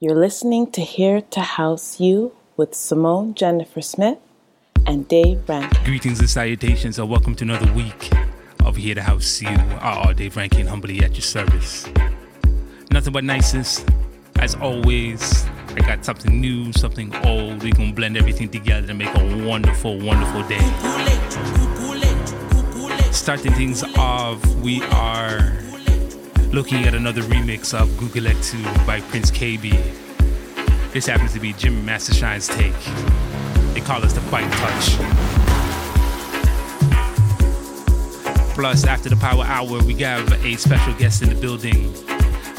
You're listening to Here to House You with Simone Jennifer Smith and Dave Rankin. Greetings and salutations, and welcome to another week of Here to House You. Oh, Dave Rankin, humbly at your service. Nothing but nicest. As always, I got something new, something old. We're gonna blend everything together to make a wonderful, wonderful day. Starting things off, we are looking at another remix of Google It 2 by Prince Kaybee. This happens to be Jim Mastershine's take. They call us the Fight Touch. Plus, after the Power Hour, we have a special guest in the building.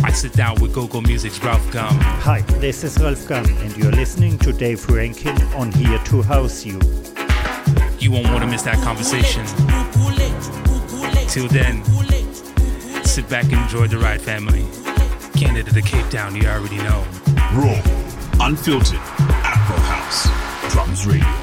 I sit down with GoGo Music's Ralf GUM. Hi, this is Ralf GUM, and you're listening to Dave Rankin on Here to House You. You won't want to miss that conversation. Till then, sit back and enjoy the ride, family. Canada to Cape Town, you already know. Raw, unfiltered, Afro House, Drums Radio.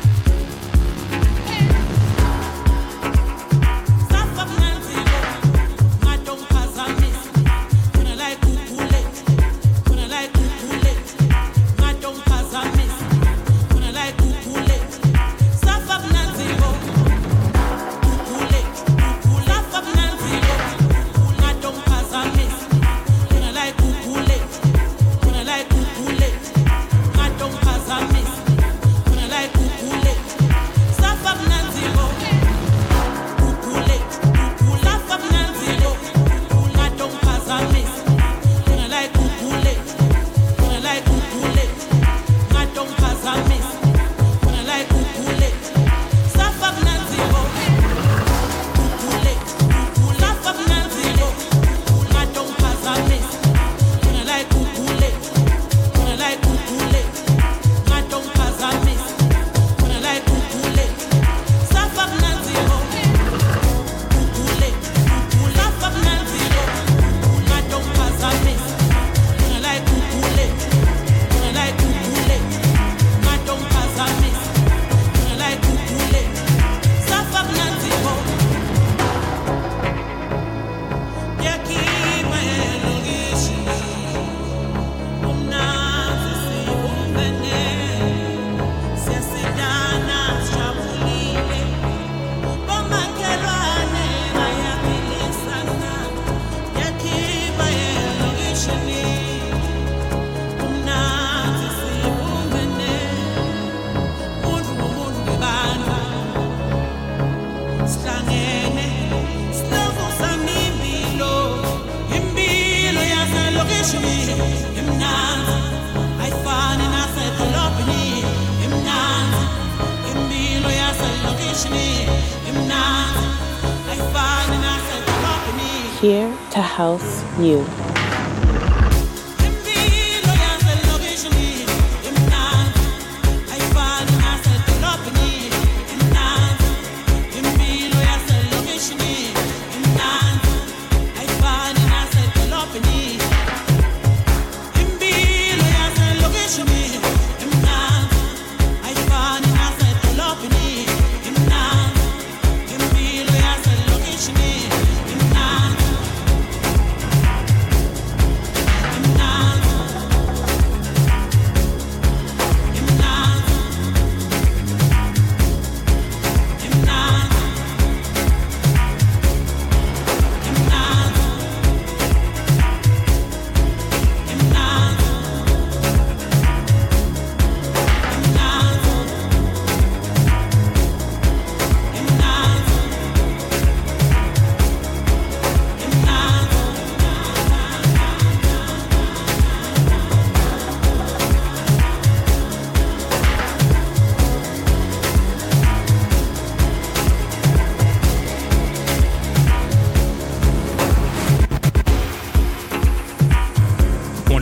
House You.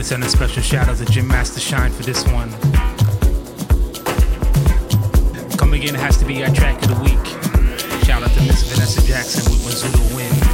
Want to send a special shout out to Jim Mastershine for this one. Coming in has to be our track of the week. Shout out to Miss Vanessa Jackson with Wazulu Win.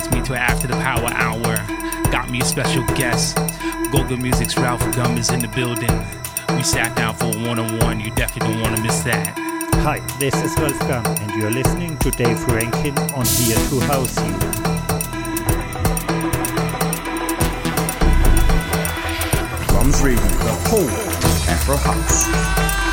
Stick with me to after the power hour. Got me a special guest. GoGo Music's Ralf GUM is in the building. We sat down for a one-on-one. You definitely don't want to miss that. Hi, this is Ralf GUM, and you're listening to Dave Rankin on Here to House You. Drums Radio, the home of Afro House.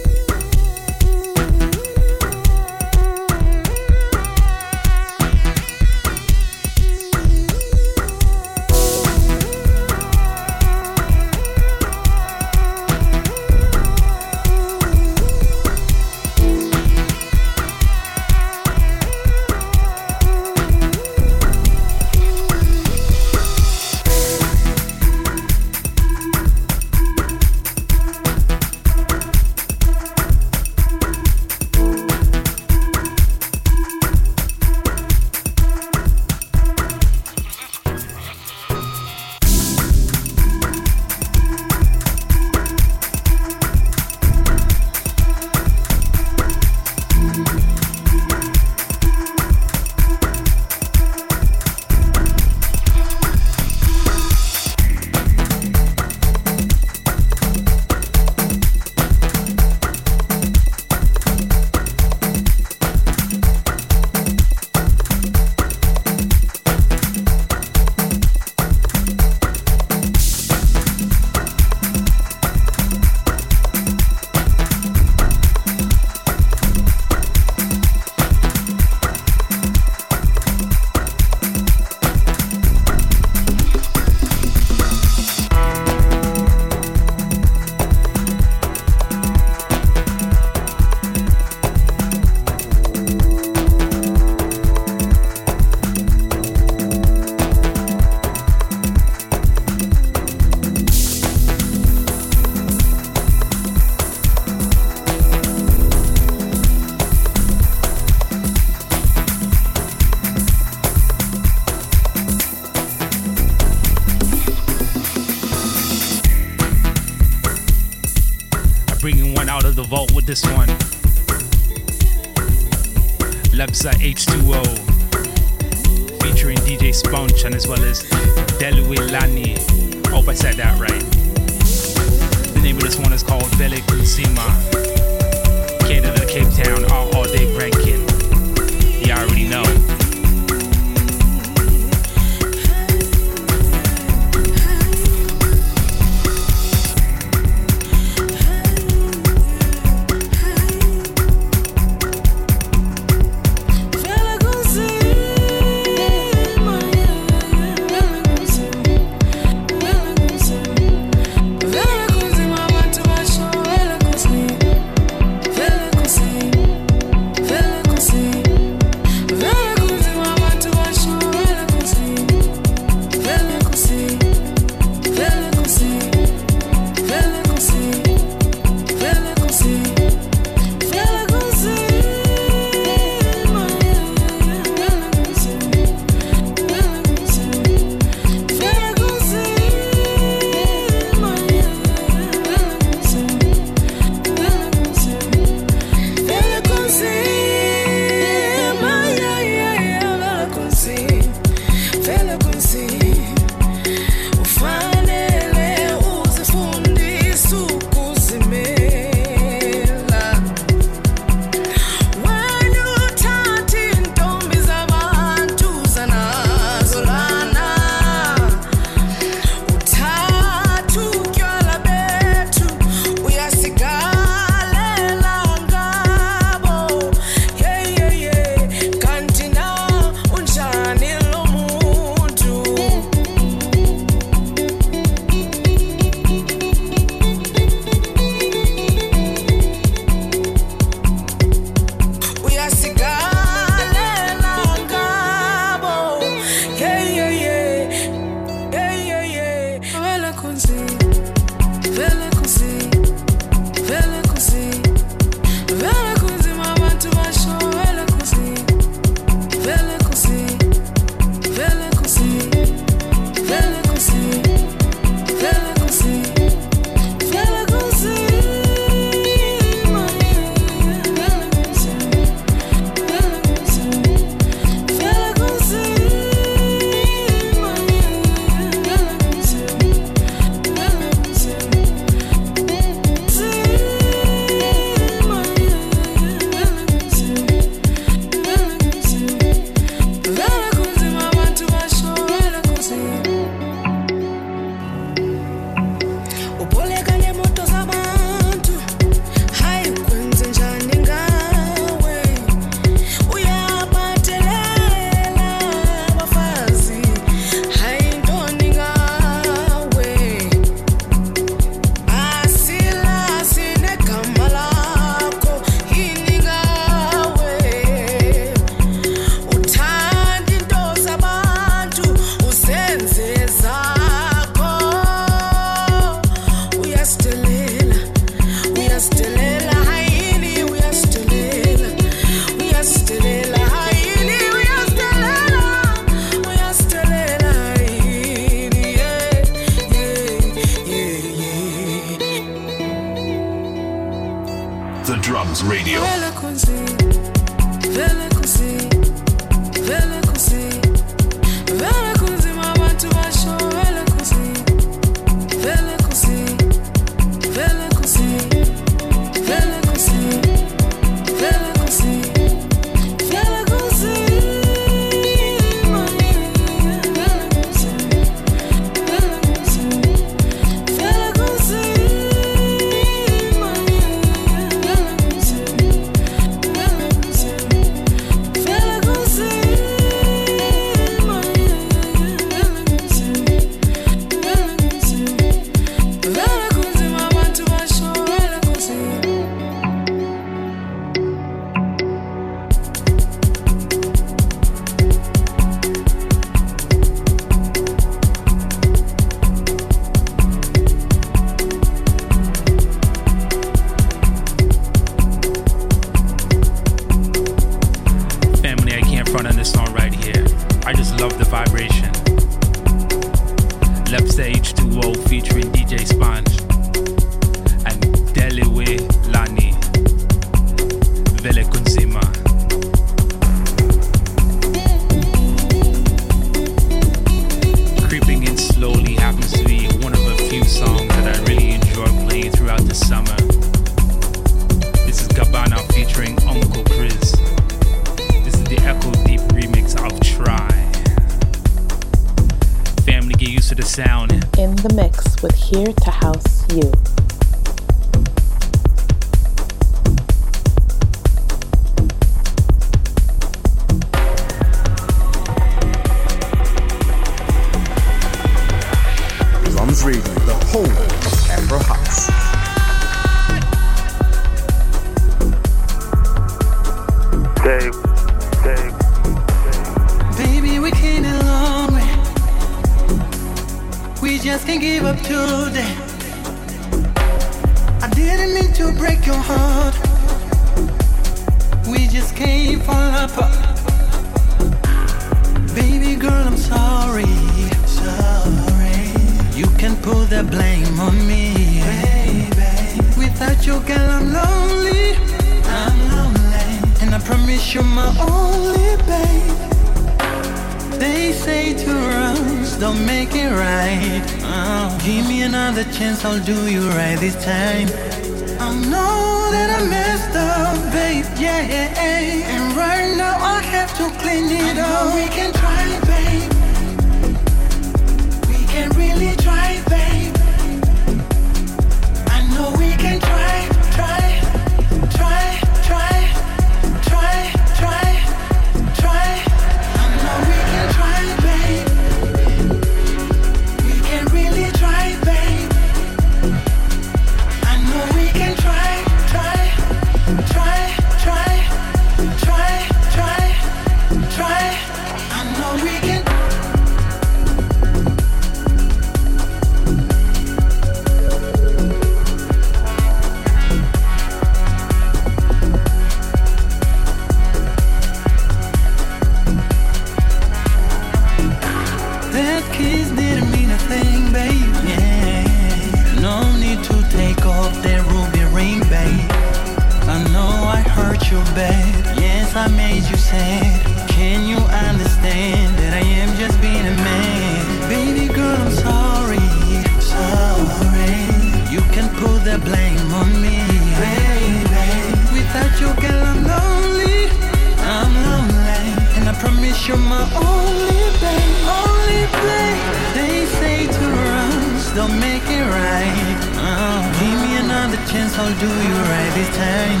don't make it right. Oh, give me another chance, I'll do you right this time.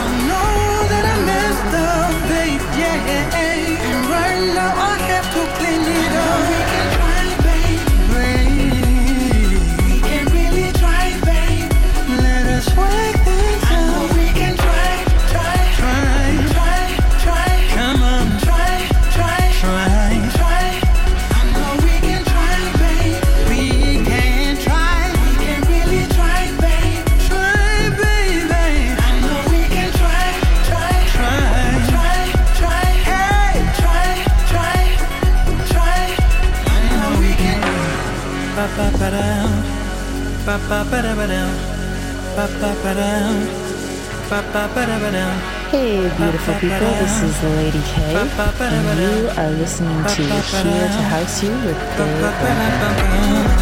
I know that I messed up, babe, yeah. And right now I have to clean it up. Hey, beautiful people, this is Lady K, and you are listening to Here to House You with Dave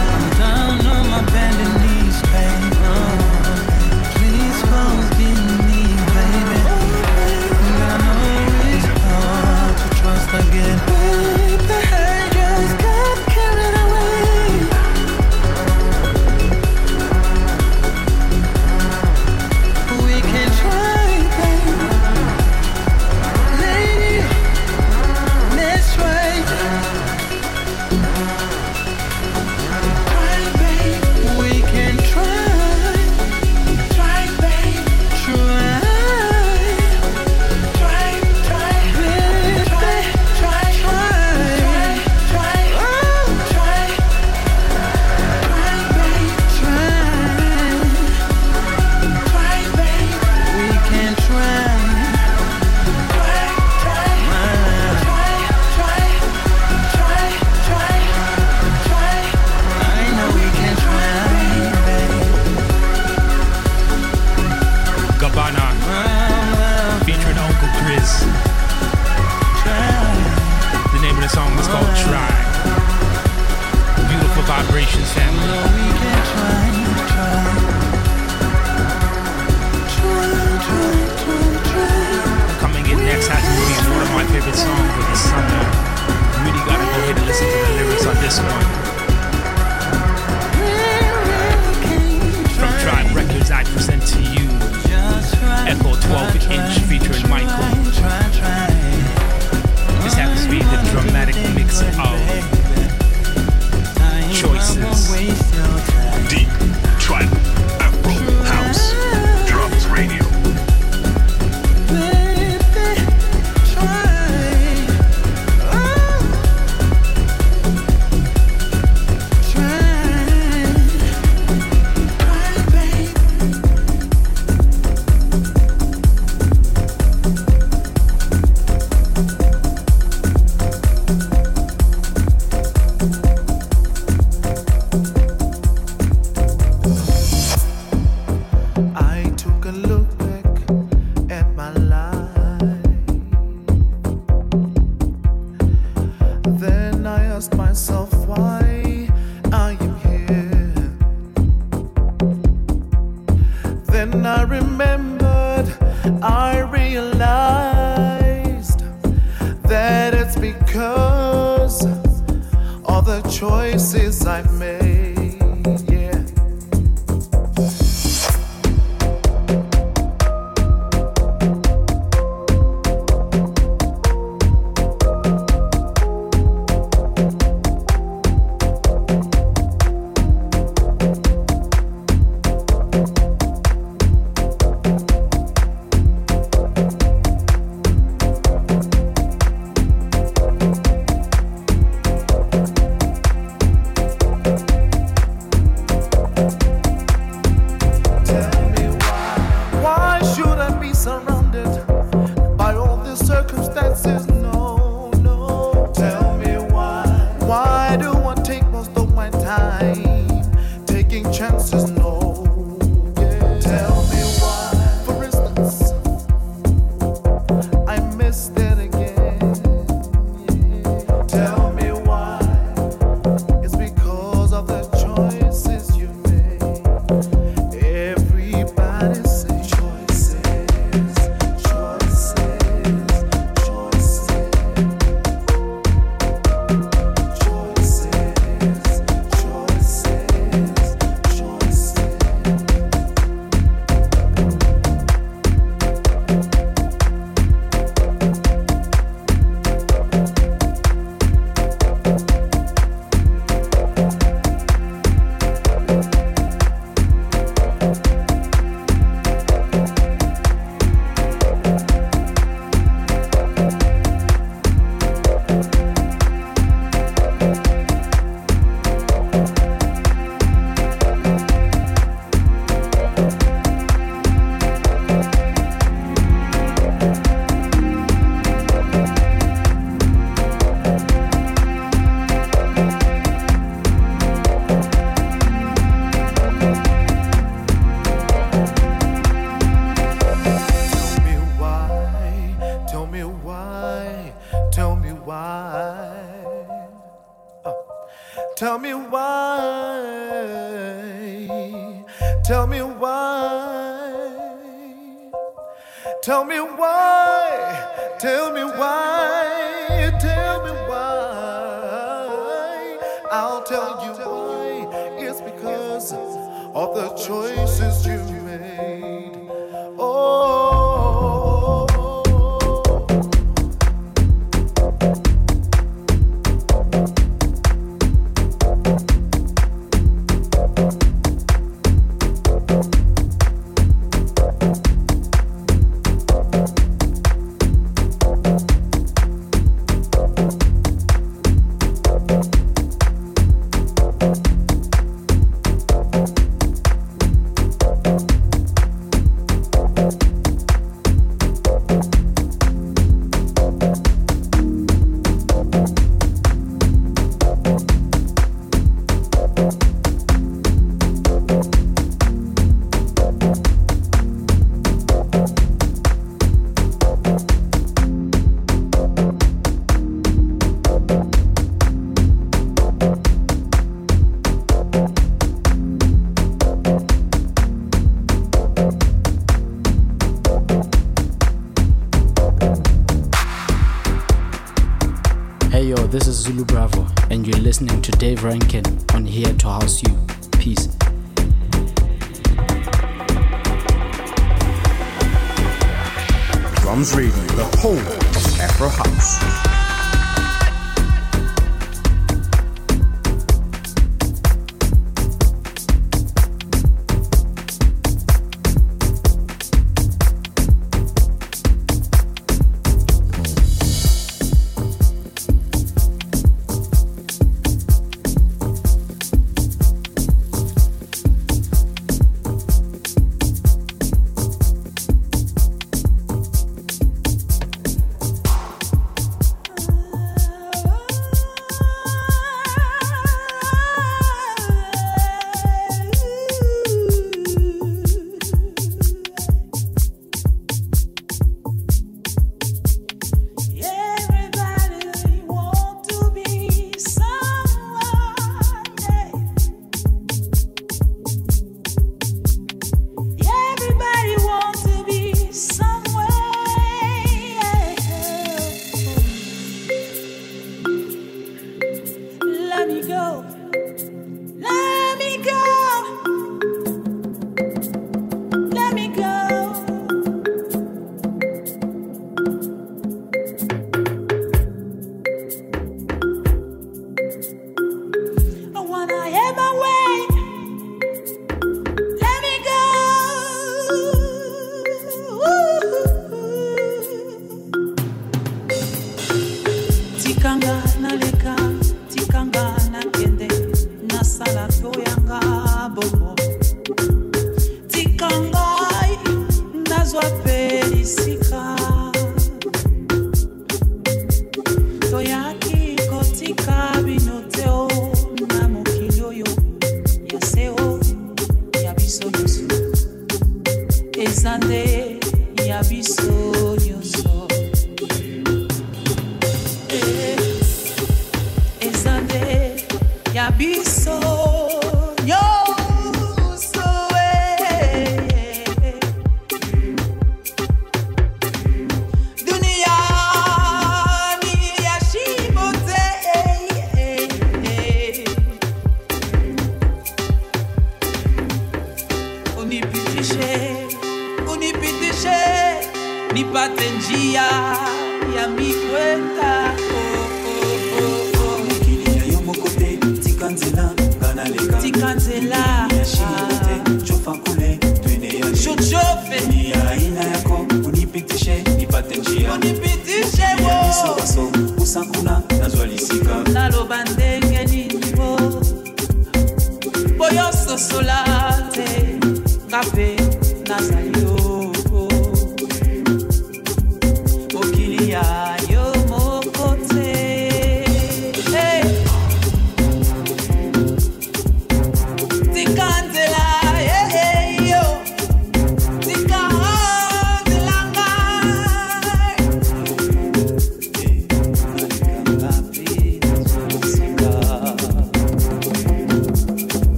Drums Radio, the home of Afro House.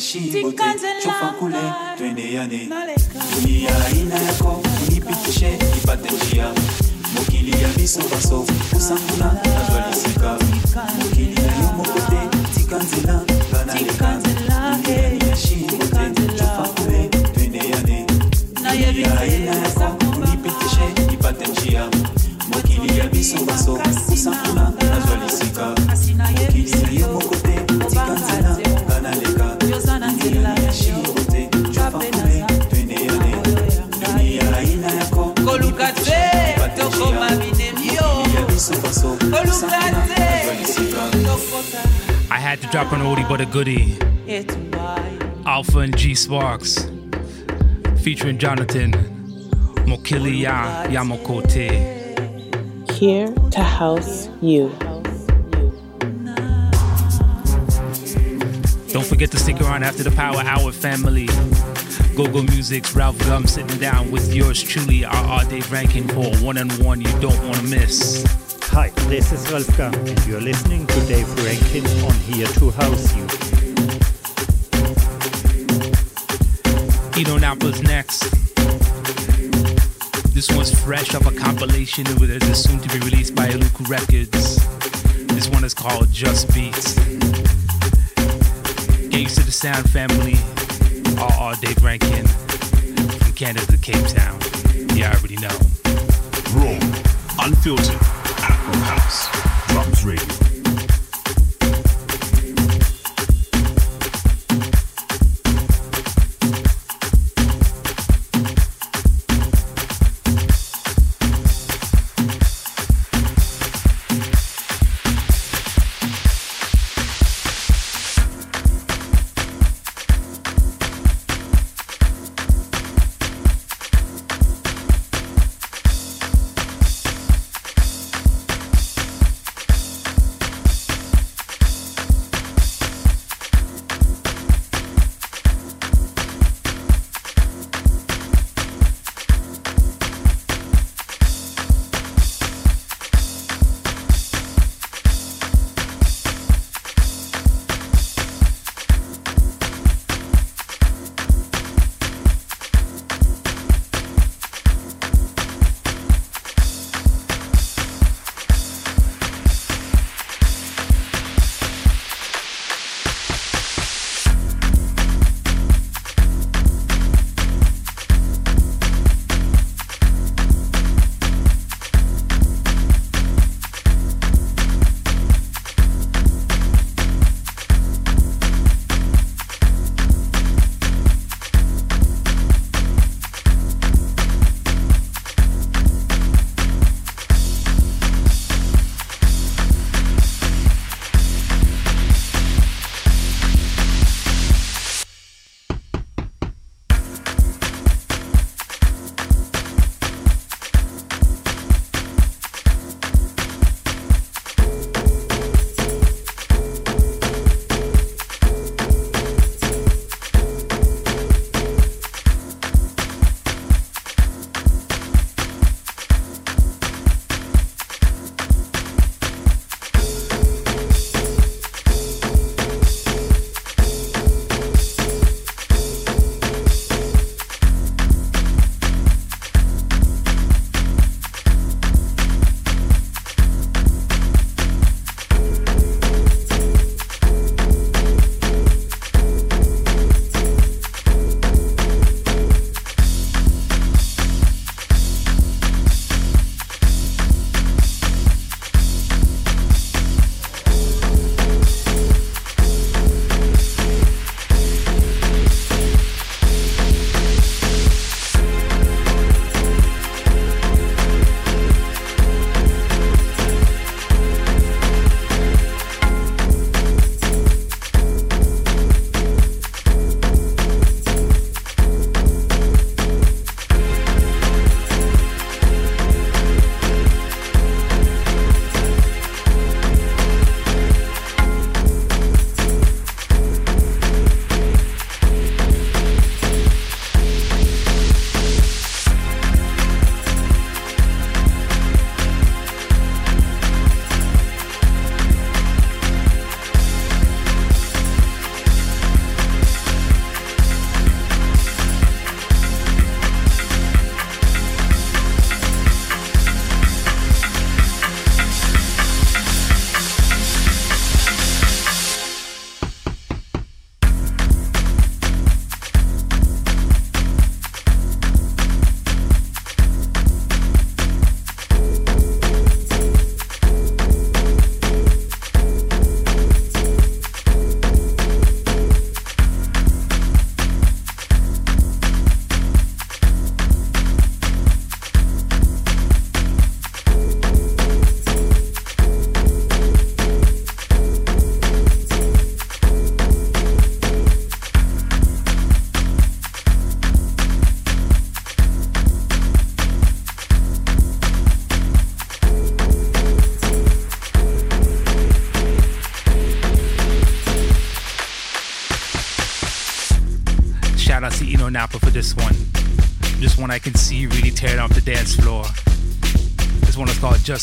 Duniani ya shimo te cofa kule twende yane dunia aina yako unipitishe ipate njia. Mokili ya biso baso kusanguna nazwa lisika mokili ya yo moko te tika nzela nga naleka duniani ya shimo te cofa kule twende yane dunia aina yako unipitishe ipate njia. Mokili ya biso baso kusanguna nazwa lisika mokili ya yo moko I had to drop an oldie but a goodie. Alpha and G Sparks. Featuring Jonathan Mokili Ya Yamokote. Here to house you. Don't forget to stick around after the Power Hour family. GoGo Music's Ralf GUM sitting down with yours truly, RR Dave Rankin for one on one you don't want to miss. Hi, this is Ralf GUM, and you're listening to Dave Rankin on Here to House You. Eno Napa's next. This one's fresh off a compilation that is soon to be released by Luku Records. This one is called Just Beats. Get used to the Sound family, RR Dave Rankin, from Canada to Cape Town. Yeah, I already know. Raw, unfiltered, Afro House, Drums Radio.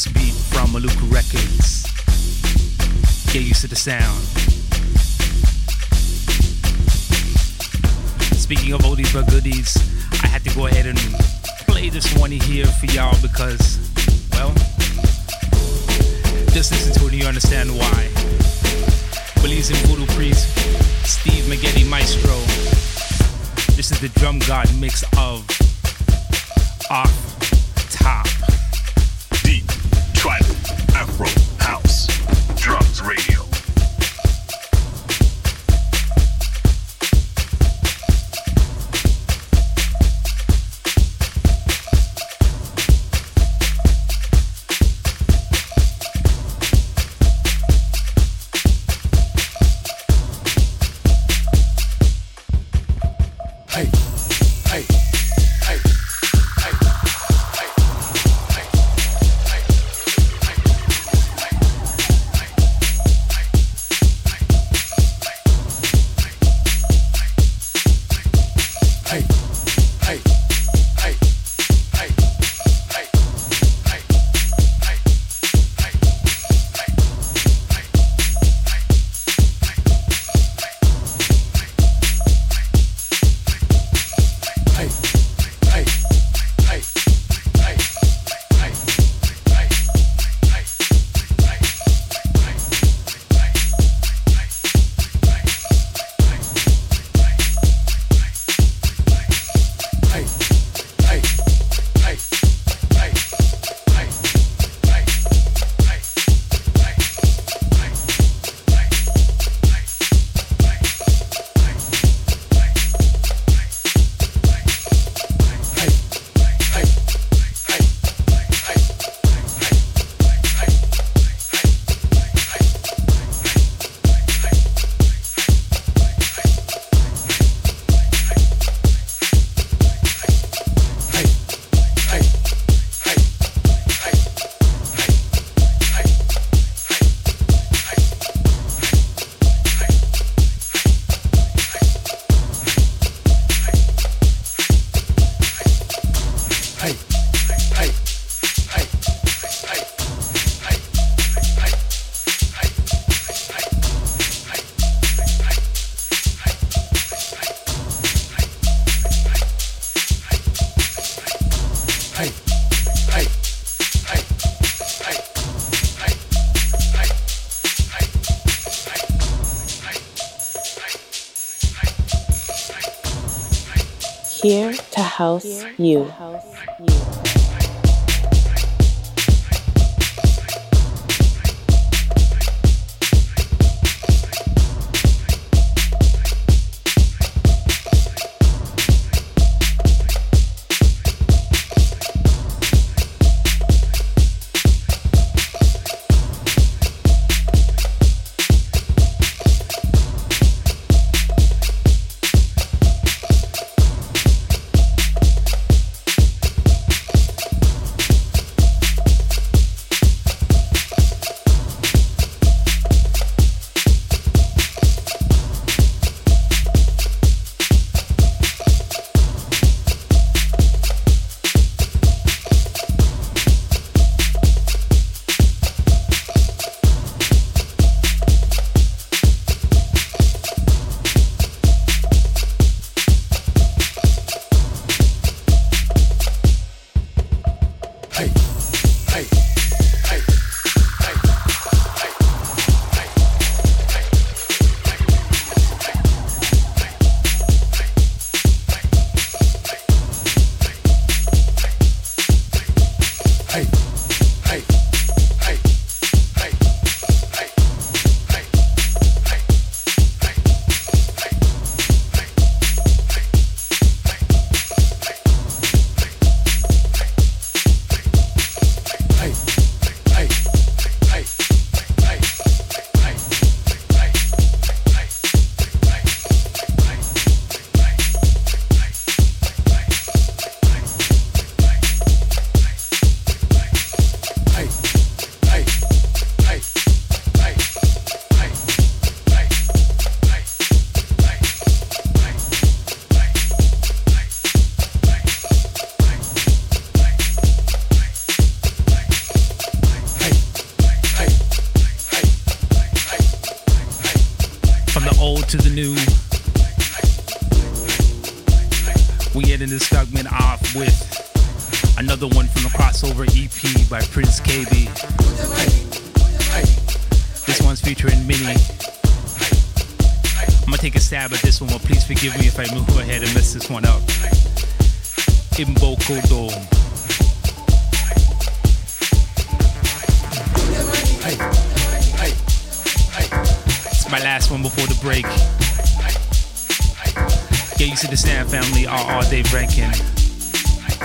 beat from Maluku Records. Get used to the sound. hey, hey. you. To the new. We ended this segment off with another one from the crossover EP by Prince Kaybee. This one's featuring Minnie. I'm gonna take a stab at this one, but please forgive me if I move ahead and mess this one up. Imboko My last one before the break. Get used to the Stan family, all day Rankin.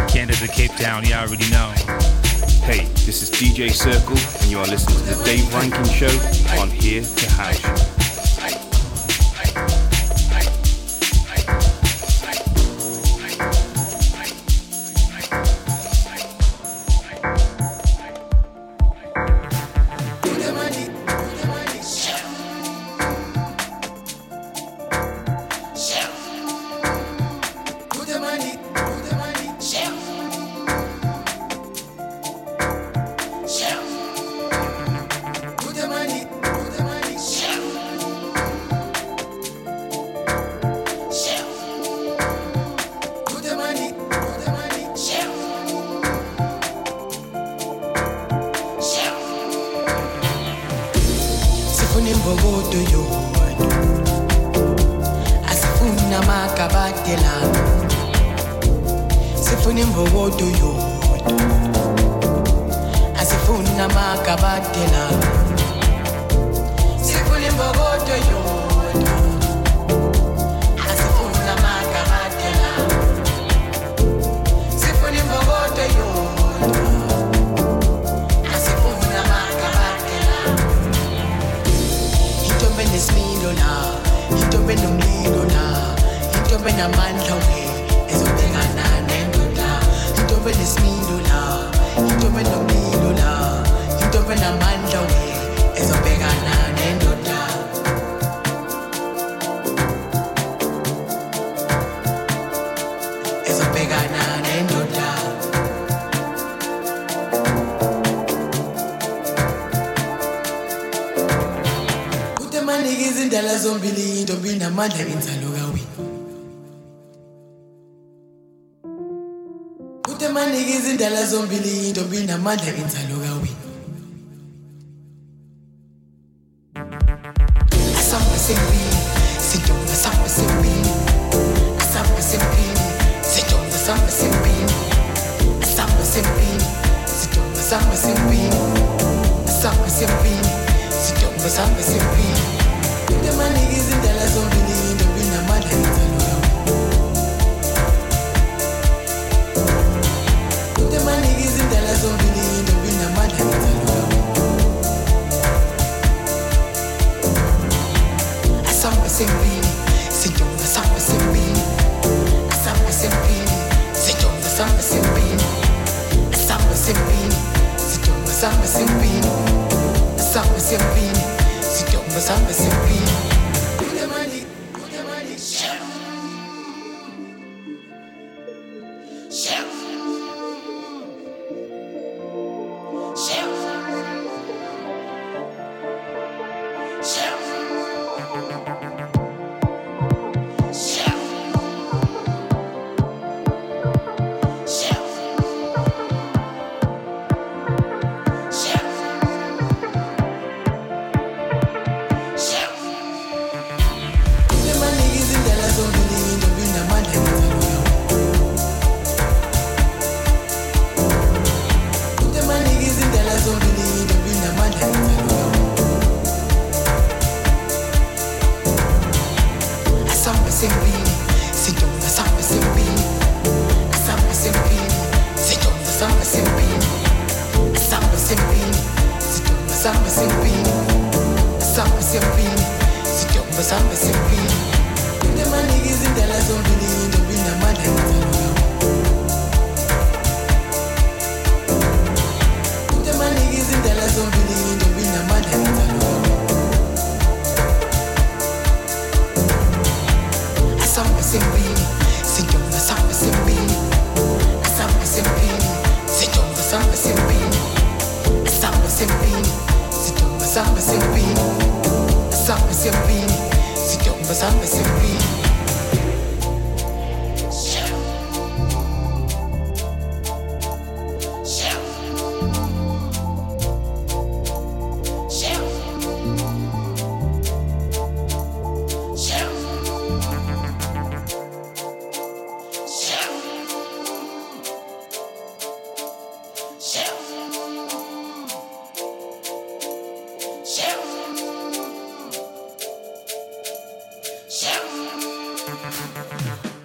Canada, Cape Town, you already know. Hey, this is DJ Circle, and you are listening to the Dave Rankin Show on Here to House izindala zombili intombi namandla inzalo kawini utemanike shout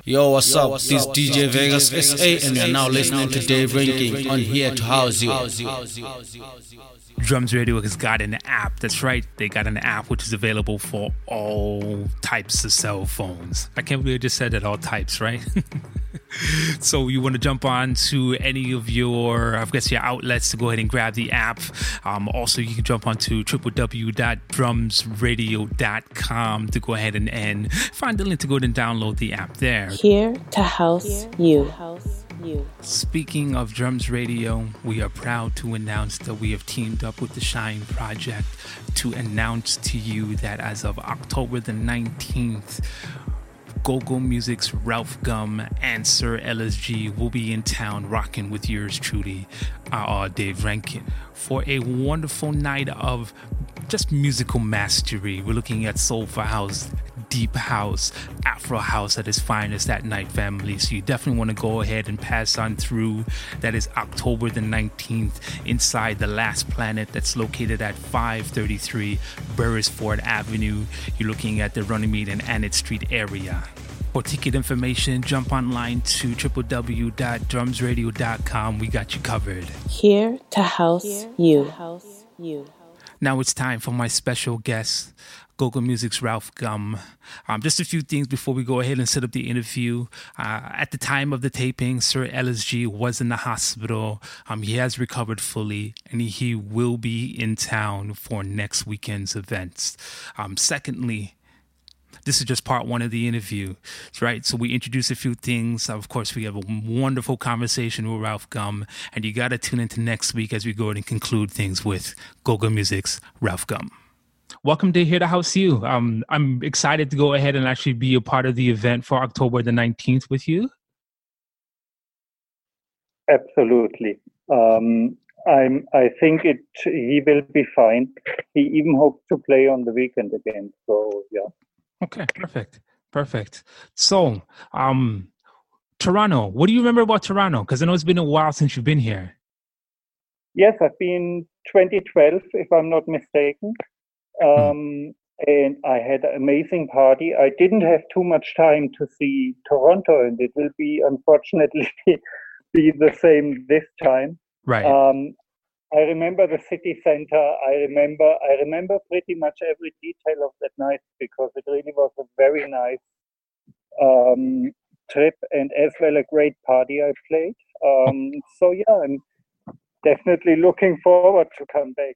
Yo, what's up? This is DJ Vegas SA, and you're now listening to Dave Rankin on Here to House You. Drums Radio has got an app. That's right. They got an app which is available for all types of cell phones. I can't believe I just said that all types, right? so you want to jump on to any of your, I guess, your outlets to go ahead and grab the app. Um, also, you can jump onto www.drumsradio.com to go ahead and, and find the link to go ahead and download the app there. Here to house you. You. Speaking of Drums Radio, we are proud to announce that we have teamed up with the Shine Project to announce to you that as of October the 19th, GoGo Music's Ralf GUM and Sir LSG will be in town rocking with yours truly, uh, Dave Rankin, for a wonderful night of just musical mastery. We're looking at Soulful House, Deep House, Afro House at its finest that night, family. So you definitely want to go ahead and pass on through. That is October the 19th inside the Last Planet that's located at 533 Beresford Avenue. You're looking at the Runnymede and Annette Street area. For ticket information, jump online to www.drumsradio.com. We got you covered. Here to house you. Now it's time for my special guest, GoGo Music's Ralf GUM. Um, just a few things before we go ahead and set up the interview. Uh, at the time of the taping, Sir LSG was in the hospital. Um, he has recovered fully, and he, will be in town for next weekend's events. Um, secondly, this is just part one of the interview, right? So we introduce a few things. Of course, we have a wonderful conversation with Ralf GUM, and you got to tune into next week as we go and conclude things with GoGo Music's Ralf GUM. Welcome to Here to House You. Um, I'm excited to go ahead and actually be a part of the event for October the 19th with you. Absolutely. Um, I'm. I think it. He will be fine. He even hopes to play on the weekend again. So yeah. Okay, perfect, perfect. So, um, Toronto. What do you remember about Toronto? Because I know it's been a while since you've been here. Yes, I've been 2012, if I'm not mistaken. Um, and I had an amazing party. I didn't have too much time to see Toronto, and it will be unfortunately be the same this time. Right. Um, I remember the city center. I remember I remember pretty much every detail of that night because it really was a very nice um, trip and as well a great party I played. Um, so yeah, I'm definitely looking forward to come back.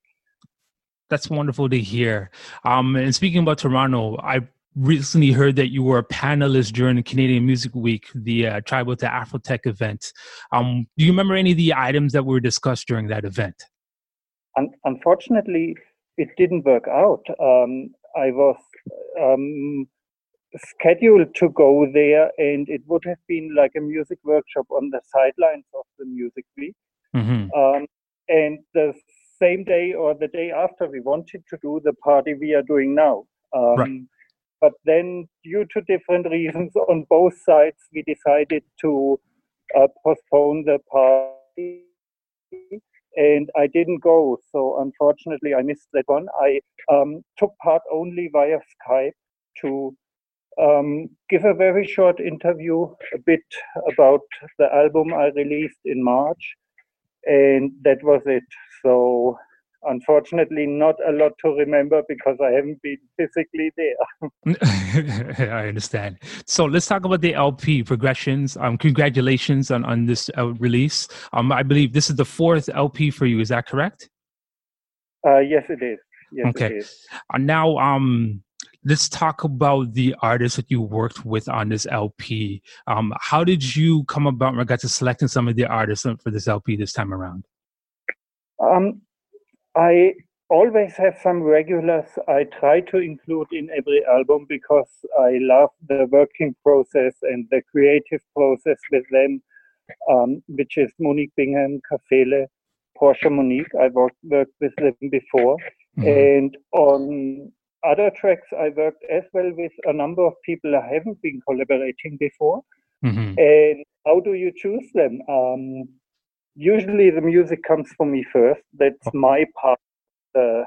That's wonderful to hear. Um, and speaking about Toronto, I recently heard that you were a panelist during the Canadian Music Week, the uh, Tribal to Afrotech event. Um, do you remember any of the items that were discussed during that event? Un- unfortunately, it didn't work out. Um, I was um, scheduled to go there, and it would have been like a music workshop on the sidelines of the Music Week. Mm-hmm. Um, and the same day or the day after, we wanted to do the party we are doing now. Um, Right. But then, due to different reasons on both sides, we decided to uh, postpone the party. And I didn't go. So, unfortunately, I missed that one. I um, took part only via Skype to um, give a very short interview, a bit about the album I released in March. And that was it. So, unfortunately, not a lot to remember because I haven't been physically there. I understand. So let's talk about the LP progressions. Um, congratulations on on this uh, release. Um, I believe this is the fourth LP for you. Is that correct? Uh, yes, it is. Yes, okay. it is. Uh, now, um, let's talk about the artists that you worked with on this LP. Um, how did you come about in regards to selecting some of the artists for this LP this time around? Um, I always have some regulars I try to include in every album because I love the working process and the creative process with them, um, which is Monique Bingham, Kafele, Portia Monique. I worked, worked with them before. Mm-hmm. And on other tracks, I worked as well with a number of people I haven't been collaborating before. Mm-hmm. And how do you choose them? Um, usually the music comes for me first. That's oh. my part the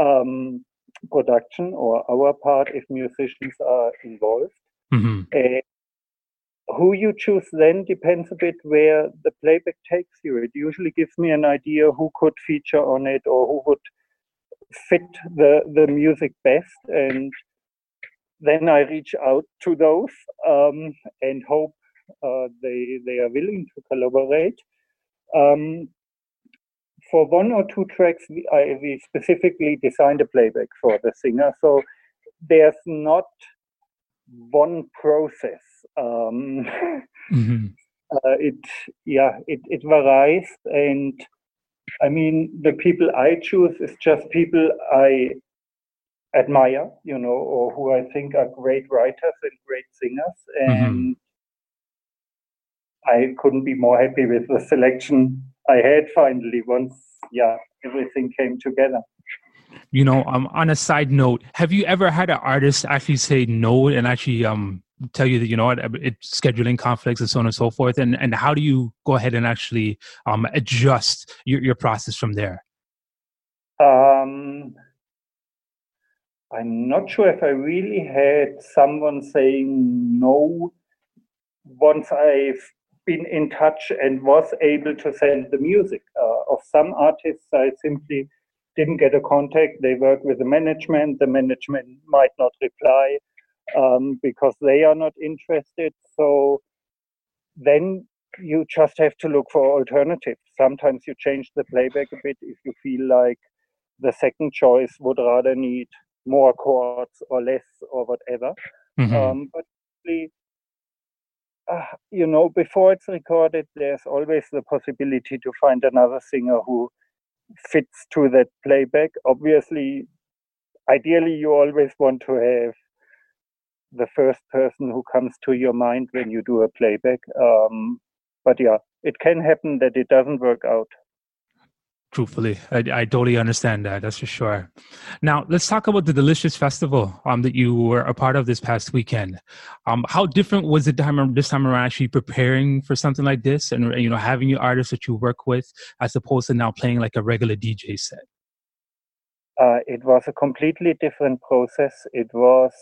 um, production or our part if musicians are involved. Mm-hmm. Uh, who you choose then depends a bit where the playback takes you. It usually gives me an idea who could feature on it or who would fit the, the music best. And then I reach out to those um, and hope uh, they, they are willing to collaborate. Um, for one or two tracks, we, I, we specifically designed a playback for the singer. So there's not one process. Um, mm-hmm. uh, it, yeah, it, it varies. And I mean, the people I choose is just people I admire, you know, or who I think are great writers and great singers. Mm-hmm. And mm-hmm. I couldn't be more happy with the selection I had finally once, yeah, everything came together. You know, um, on a side note, have you ever had an artist actually say no and actually um tell you that you know what it's scheduling conflicts and so on and so forth, and and how do you go ahead and actually um adjust your your process from there? Um, I'm not sure if I really had someone saying no once I've been in touch and was able to send the music. Uh, of some artists, I simply didn't get a contact. They work with the management. The management might not reply um, because they are not interested. So then you just have to look for alternatives. Sometimes you change the playback a bit if you feel like the second choice would rather need more chords or less or whatever. Mm-hmm. Um, but uh, you know, before it's recorded, there's always the possibility to find another singer who fits to that playback. Obviously, ideally, you always want to have the first person who comes to your mind when you do a playback. Um, but yeah, it can happen that it doesn't work out truthfully. I, I, totally understand that that's for sure. Now let's talk about the delicious festival um, that you were a part of this past weekend. Um, how different was it time, this time around actually preparing for something like this and you know having your artists that you work with as opposed to now playing like a regular dj set? Uh, it was a completely different process. It was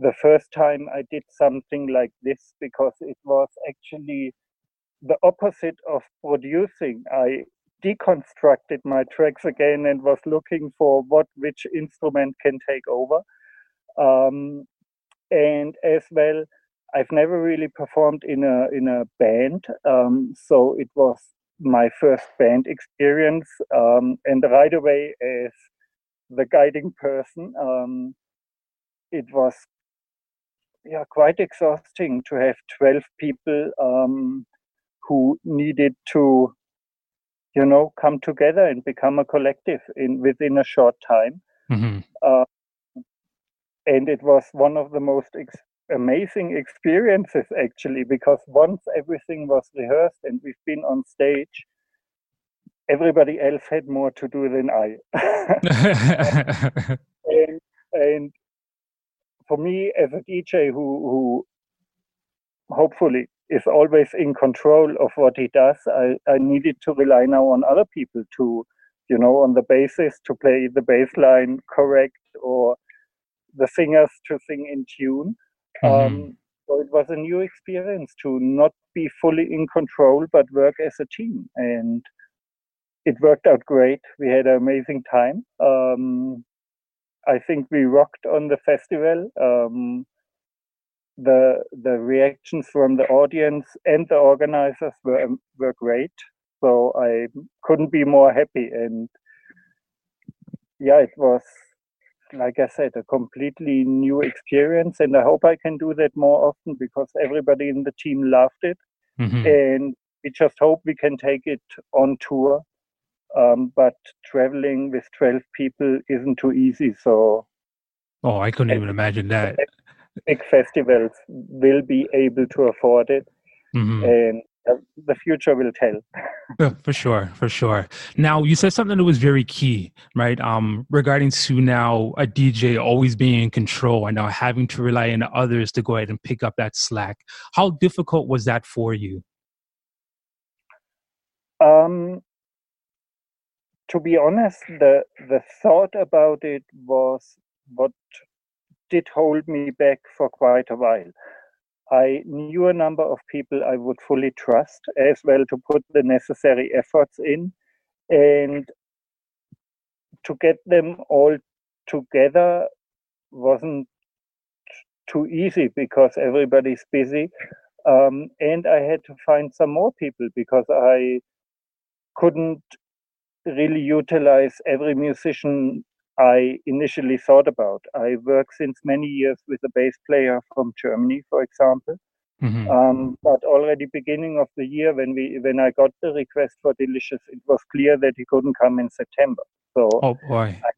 the first time i did something like this because it was actually the opposite of producing. I deconstructed my tracks again and was looking for what which instrument can take over. Um, and as well, I've never really performed in a in a band, um, so it was my first band experience. Um, and right away, as the guiding person, um, it was yeah quite exhausting to have twelve people um, who needed to you know, come together and become a collective in within a short time. Mm-hmm. Uh, and it was one of the most ex- amazing experiences, actually, because once everything was rehearsed and we've been on stage, everybody else had more to do than I. and, and for me, as a DJ who, who hopefully is always in control of what he does. I, I needed to rely now on other people to, you know, on the basis to play the bass line correct or the singers to sing in tune. Mm-hmm. Um, so it was a new experience to not be fully in control, but work as a team. And it worked out great. We had an amazing time. Um, I think we rocked on the festival. Um, the the reactions from the audience and the organizers were were great. So I couldn't be more happy. And yeah, it was like I said, a completely new experience, and I hope I can do that more often because everybody in the team loved it, mm-hmm. and we just hope we can take it on tour Um, but traveling with 12 people isn't too easy. So, oh, I couldn't even imagine that. Big festivals will be able to afford it, Mhm. and uh, the future will tell. Yeah, for sure, for sure. Now you said something that was very key, right? Um, regarding to now a DJ always being in control and now having to rely on others to go ahead and pick up that slack. How difficult was that for you? Um, to be honest, the the thought about it was what did hold me back for quite a while. I knew a number of people I would fully trust as well to put the necessary efforts in, and to get them all together wasn't too easy because everybody's busy. Um, and I had to find some more people because I couldn't really utilize every musician I initially thought about. I work since many years with a bass player from Germany, for example. Mhm. Um, but already beginning of the year, when we when I got the request for Delicious, it was clear that he couldn't come in September. So Oh boy. I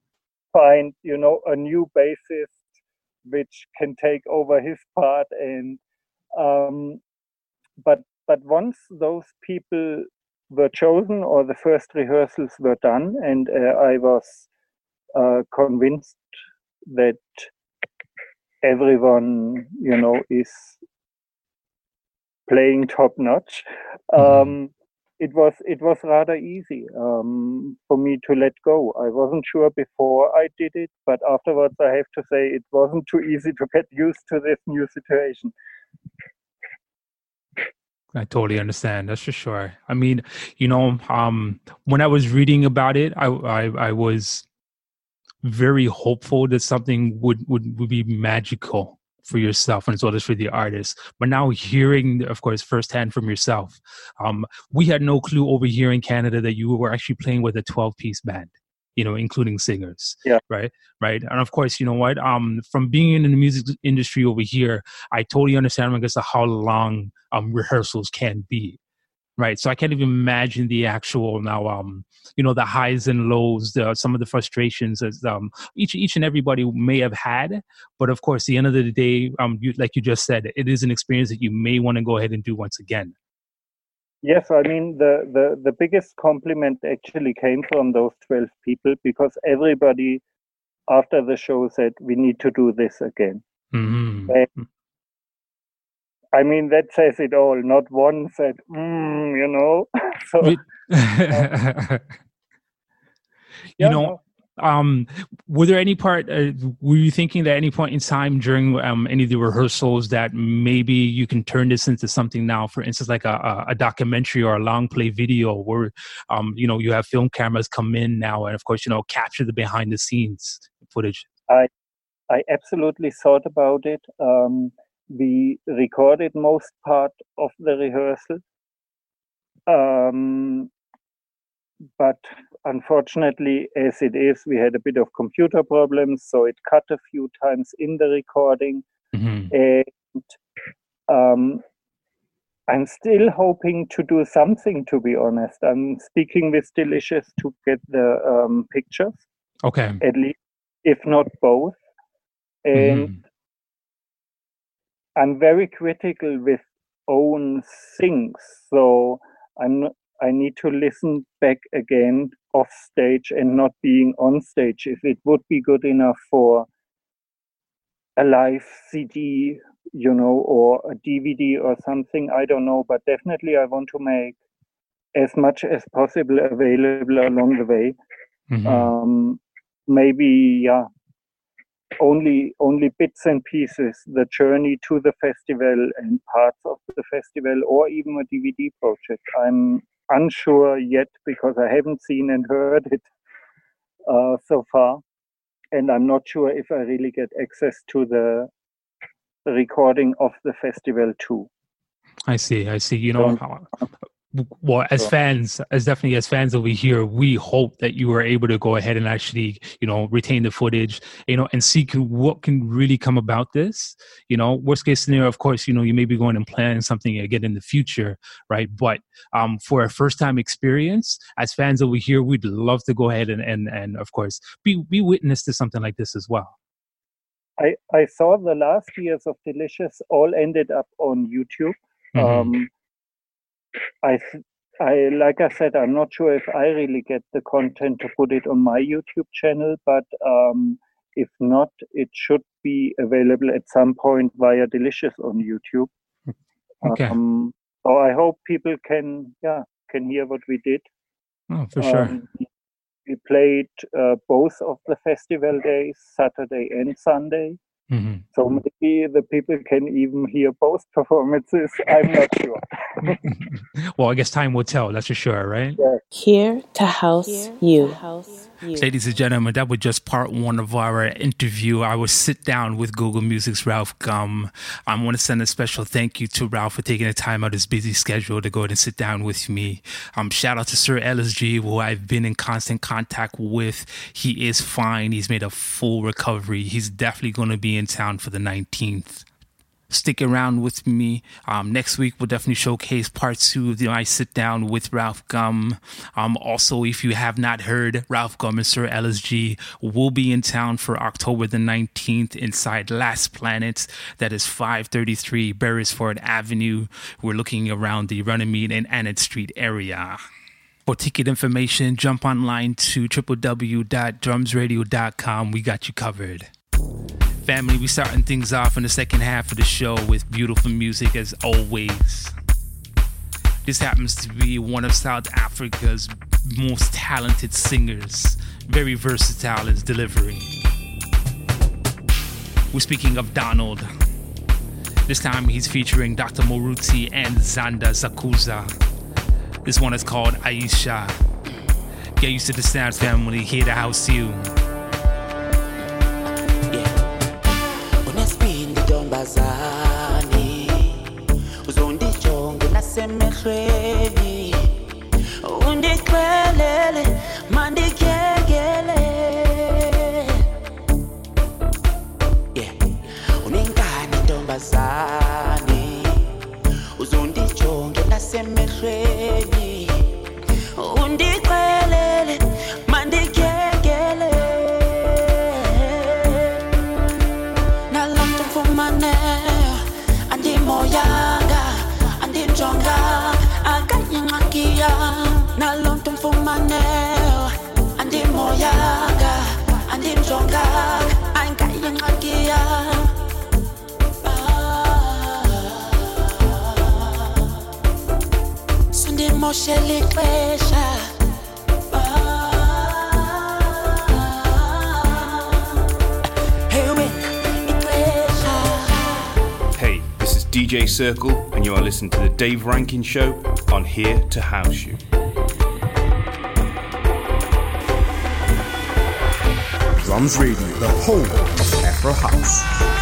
find you know a new bassist which can take over his part and um, but but once those people were chosen or the first rehearsals were done and uh, I was uh, convinced that everyone you know is playing top notch um, it was it was rather easy um, for me to let go i wasn't sure before i did it but afterwards i have to say it wasn't too easy to get used to this new situation I totally understand. That's for sure. I mean, you know, um, when I was reading about it, I, I, I was very hopeful that something would, would, would be magical for yourself and as well as for the artist. But now hearing, of course, firsthand from yourself, um, we had no clue over here in Canada that you were actually playing with a 12 piece band. You know, including singers. Yeah. Right. Right. And of course, you know what? Um, from being in the music industry over here, I totally understand, I guess, how long um rehearsals can be right? So i can't even imagine the actual now um you know the highs and lows the some of the frustrations as um each each and everybody may have had. But of course the end of the day um you like you just said it is an experience that you may want to go ahead and do once again. Yes i mean the, the the biggest compliment actually came from those 12 people because everybody after the show said we need to do this again. Mhm. And I mean, that says it all. Not one said, mm, you know. so, you Yeah, know um were there any part uh, were you thinking that at any point in time during um any of the rehearsals that maybe you can turn this into something now for instance like a, a- a documentary or a long play video where um you know you have film cameras come in now and of course you know capture the behind the scenes footage I, I absolutely thought about it. We recorded most part of the rehearsal. Um, but unfortunately, as it is, we had a bit of computer problems, so it cut a few times in the recording. And um, I'm still hoping to do something, to be honest. I'm speaking with Delicious to get the um, pictures, okay at least, if not both. And Mhm. I'm very critical with own things, so I'm I need to listen back again off stage and not being on stage. If it would be good enough for a live CD, you know, or a DVD or something, I don't know, but definitely I want to make as much as possible available along the way. Mhm. Um, maybe, yeah, only only bits and pieces the journey to the festival and parts of the festival or even a dvd project. I'm unsure yet because i haven't seen and heard it uh, so far. And i'm not sure if i really get access to the recording of the festival too. I see i see. You know well as fans as definitely as fans over here we hope that you are able to go ahead and actually you know retain the footage you know and see what can really come about this you know worst case scenario of course you know you may be going and planning something again in the future right but um for a first time experience as fans over here we'd love to go ahead and and, and of course be be witness to something like this as well I, I saw the last years of Delicious all ended up on YouTube. Mm-hmm. Um, I I like I said, I'm not sure if I really get the content to put it on my YouTube channel, but um, if not, it should be available at some point via Delicious on YouTube. Okay. Um, so I hope people can yeah can hear what we did. Oh, for sure. Um, we played uh, both of the festival days, Saturday and Sunday. Mm-hmm. So maybe the people can even hear both performances. I'm not sure. well, I guess time will tell. That's for sure, right? Yeah. Here to house Here you. To house Ladies and gentlemen, that was just part one of our interview. I will sit down with GoGo Music's Ralf GUM. I want to send a special thank you to Ralf for taking the time out of his busy schedule to go ahead and sit down with me. Um, shout out to Sir LSG, who I've been in constant contact with. He is fine. He's made a full recovery. He's definitely going to be in town for the 19th stick around with me. Um, next week, we'll definitely showcase part two of the I sit down with Ralf GUM. Um, also, if you have not heard, Ralf GUM and Sir LSG will be in town for October the 19th inside Last Planet. That is 533 Beresford Avenue. We're looking around the Runnymede and Annette Street area. For ticket information, jump online to www.drumsradio.com. We got you covered. Family, we starting things off in the second half of the show with beautiful music as always. This happens to be one of South Africa's most talented singers, very versatile in his delivery. We're speaking of Donald. This time he's featuring Dr. Moruti and Zanda Zakuza. This one is called Aisha. Get used to the sounds, family. Here to house you. Intombazane uzondijonge nasemehlweni. Undixelele mandityekele. Yeah. unenkani ntombazane sundimoshela ixesha Hey, this is DJ Circle, and you are listening to the Dave Rankin Show on Here to House You. Drums Radio, the home of Afro House.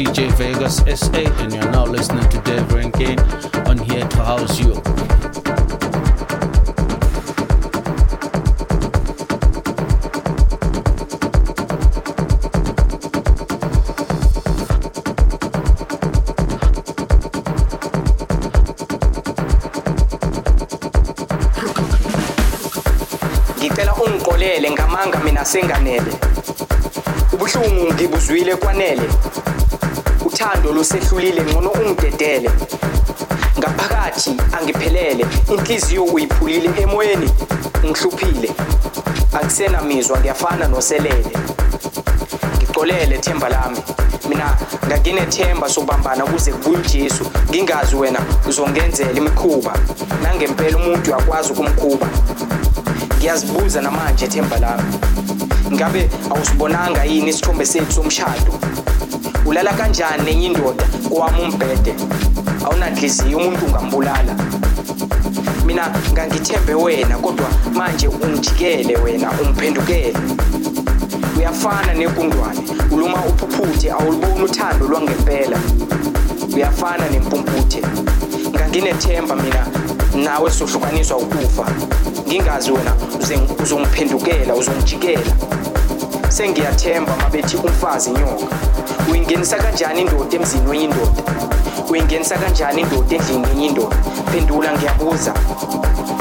DJ Vegas SA, and you're now listening to Dave Rankin on Here to House You. ngicela ungixolele ngamanga mina senganele ubuhlungu ngibuzwile kwanele uthando lusehlulile ngcono ungidedele. Ngaphakathi angiphelele. Inhliziyo uyiphulile emoyeni ngihluphile. Akusenamizwa ngiyafana noselele. Ngixolele themba lami. Mina nganginethemba sobambana kuze kubuye ujesu. Ngingazi wena uzongenzela imikhuba. Nangempela umuntu uyakwazi ukumkhuba. Ngiyazibuza namanje themba lami. Ngabe awusibonanga yini isithombe sethu somshado? Ulala kanjani nenye indoda? Kowami umbhede. Awunanhliziyo umuntu ungambulala. Mina ngangithembe wena kodwa manje ungijikele wena ungiphendukele. Uyafana negundwane uluma uphuphuthe awuluboni uthando lwangempela. Uyafana nempumputhe. Nganginethemba mina nawe sohlukaniswa ukufa. Ngingazi wena uze- uzongiphendukela uzongijikela. Sengiyathemba mabethi umfazi nyoka. Uyingenisa kanjani indoda emzini wenye indoda uyingenisa kanjani indoda endlini yenye indoda phendula ngiyabuza.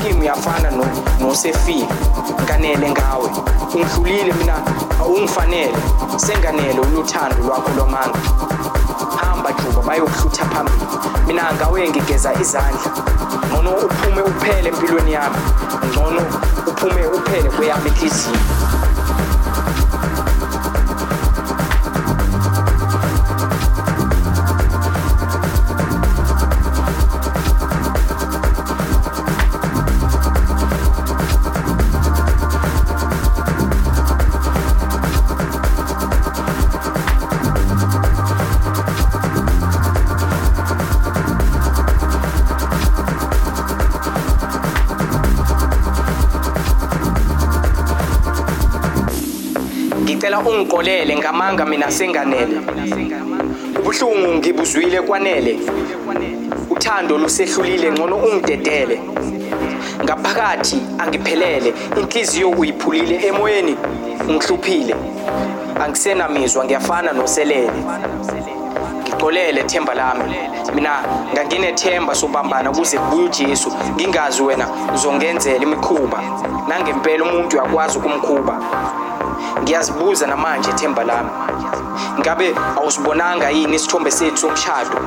Kimi uyafana no- nosefile. Nganele ngawe. Ungidlulile mina? Awungifanele senganele uluthando lwakho lwamanga. Hamba juba bayokuhlutha phambili. Mina ngawe ngigeza izandla. Ngcono uphume uphele empilweni yami. Ngcono uphume uphele kweyami inhliziyo ungixolele ngamanga mina senganele. Ubuhlungu ngibuzwile kwanele. Uthando lusehlulile ngcono ungidedele. Ngaphakathi angiphelele inhliziyo uyiphulile emoyeni ngihluphile. Angisenamizwa ngiyafana noselele. Ngixolele themba lami. Mina nganginethemba sobambana kuze kubuye ujesu. Ngingazi wena uzongenzela imikhuba. Nangempela umuntu uyakwazi ukumkhuba. Ngiyazibuza namanje themba lami ngabe awusibonanga yini isithombe sethu somshado?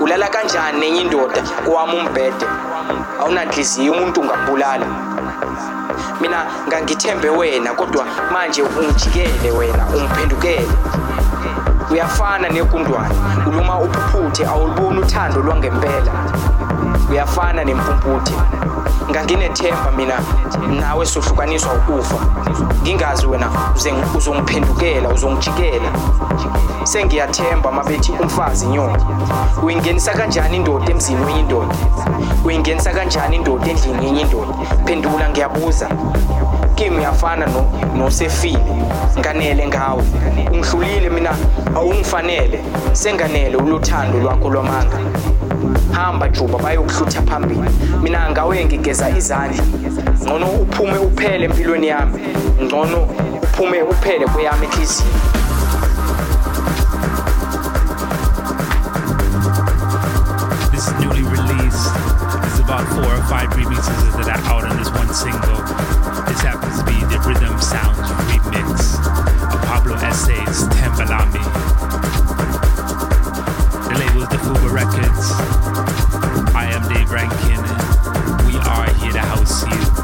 Ulala kanjani nenye indoda kowami umbhede? Awunanhliziyo umuntu ungambulala mina ngangithembe wena kodwa manje ungijikele wena ungiphendukele. Uyafana negundwane uluma uphuphuthe awuluboni uthando lwangempela. Uyafana nempumputhe. Nganginethemba mina nawe sohlukaniswa ukufa. Ngingazi wena uze- uzongiphendukela uzongijikela. Sengiyathemba mabethi umfazi nyoka. Uyingenisa kanjani indoda emzini wenye indoda? Uyingenisa kanjani indoda endlini yenye indoda? Phendula ngiyabuza. Kimi uyafana no- nosefile? Nganele ngawe. Ungidlulile mina awungifanele. Senganele uluthando lwakho lwamanga. Hamba juba bayokuhlutha phambili mina ngawe ngigeza izandla ngcono uphume uphele empilweni yami ngcono uphume uphele kweyami inhliziyo This newly released. There's about four or five remixes that are out on this one single. This happens to be the Rhythm Sounds remix of Pablo Essays Tembalami. Fuba Records. I am Dave Rankin. We are here to house you.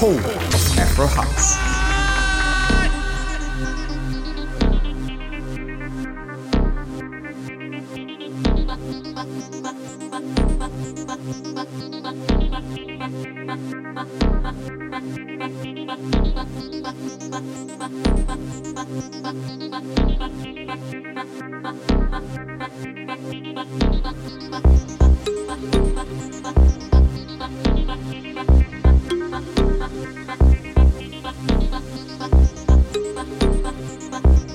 Home of Afro House. song that I happen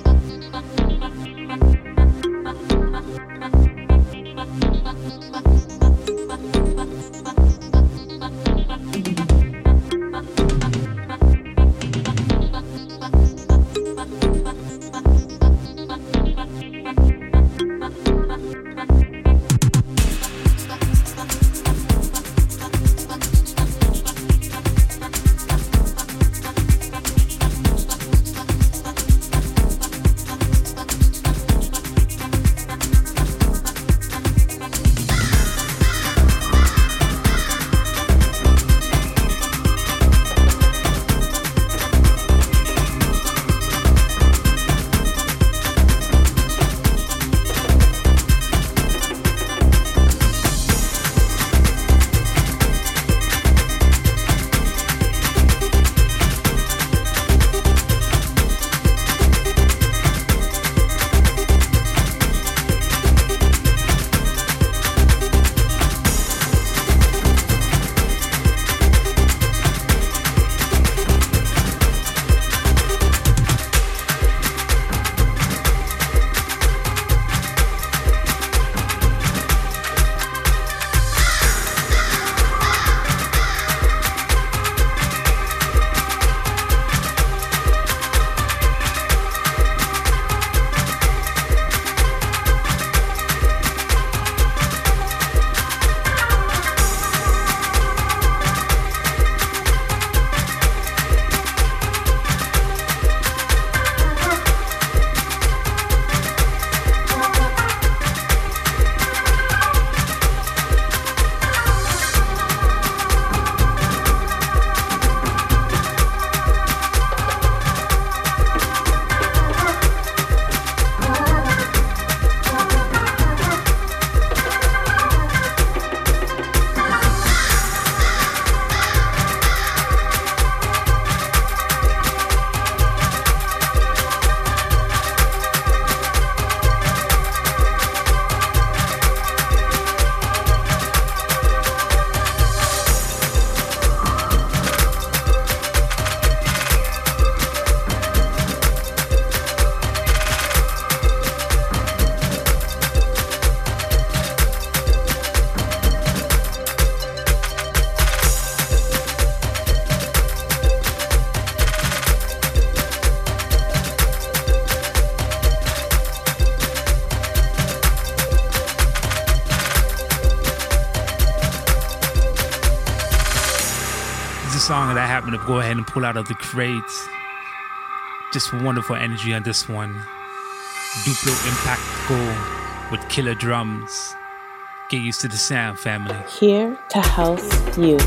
go ahead and pull out of the crates. Just wonderful energy on this one. Duplo Impact Go with killer drums. Get used to the sound, family. Here to house you.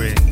Usta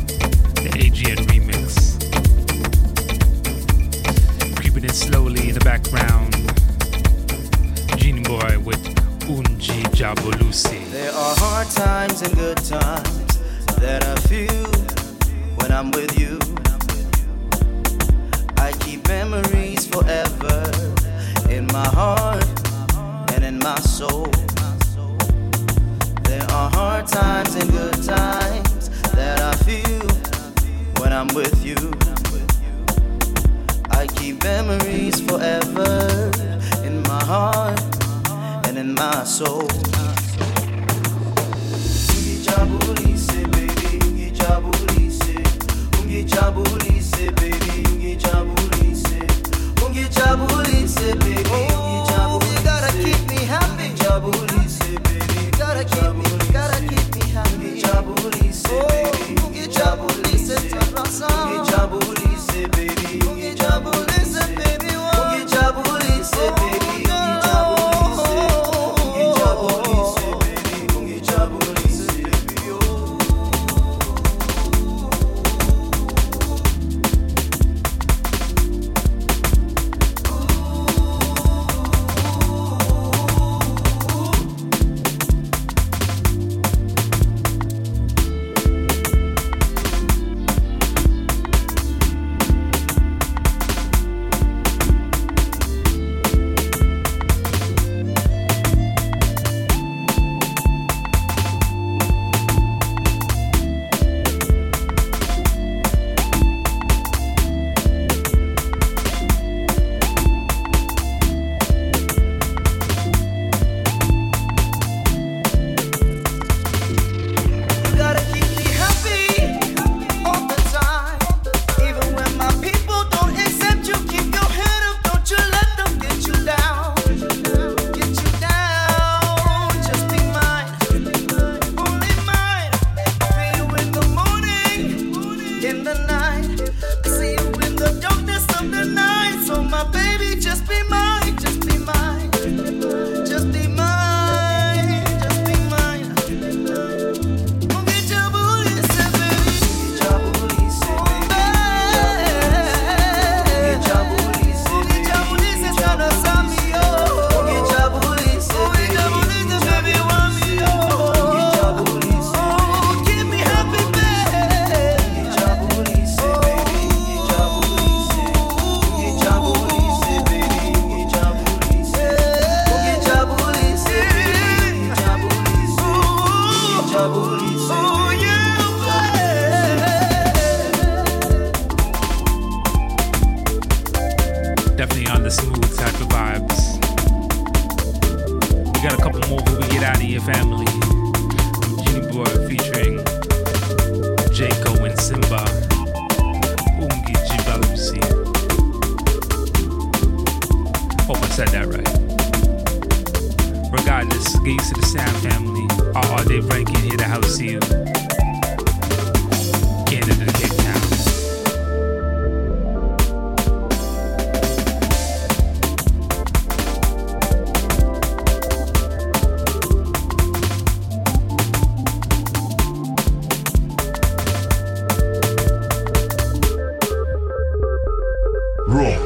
Raw,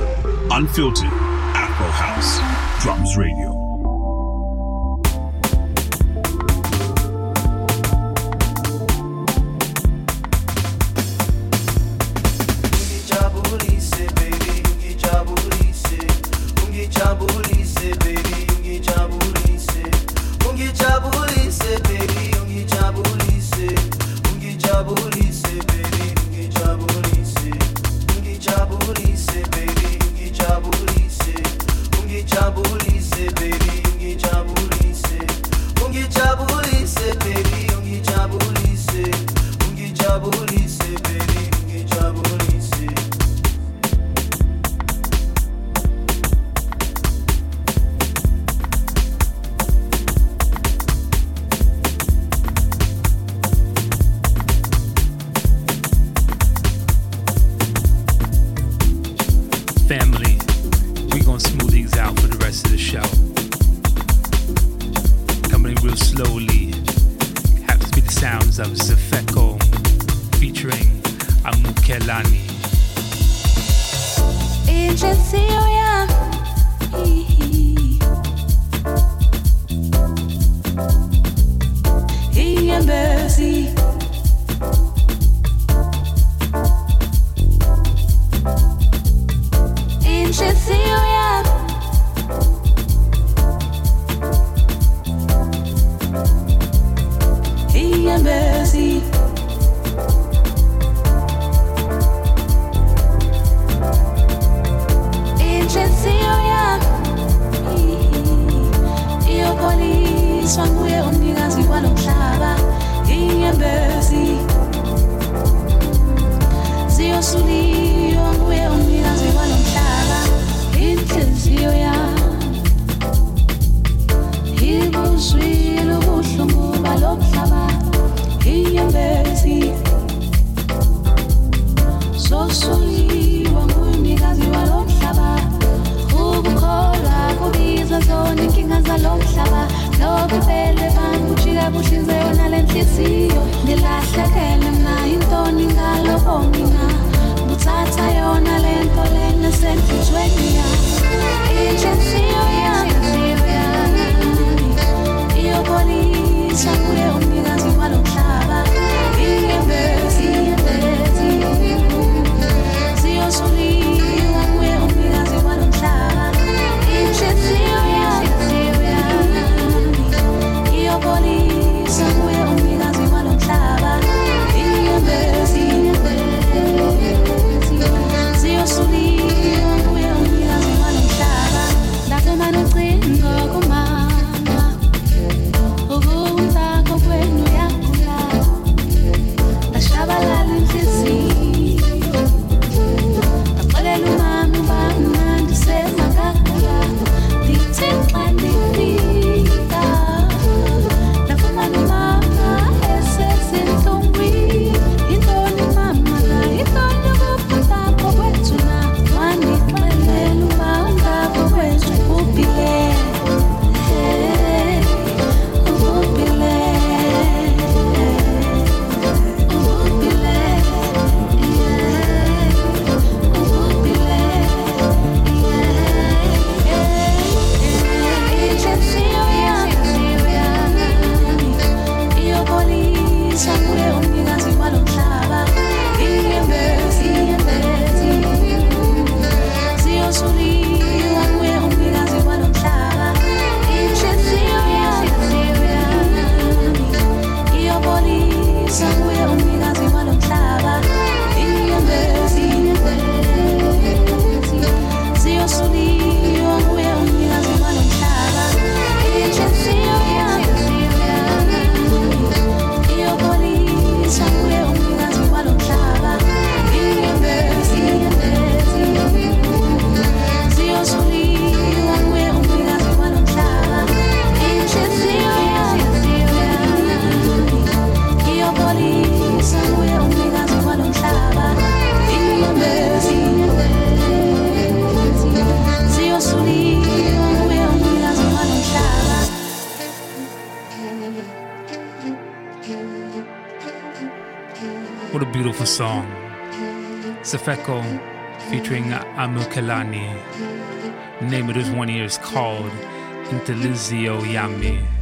unfiltered, Afro House, Drums Radio. Is called Intelizio Yami.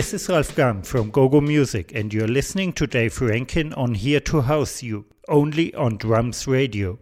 This is Ralf GUM from GoGo Music, and you're listening to Dave Rankin on Here to House You, only on Drums Radio.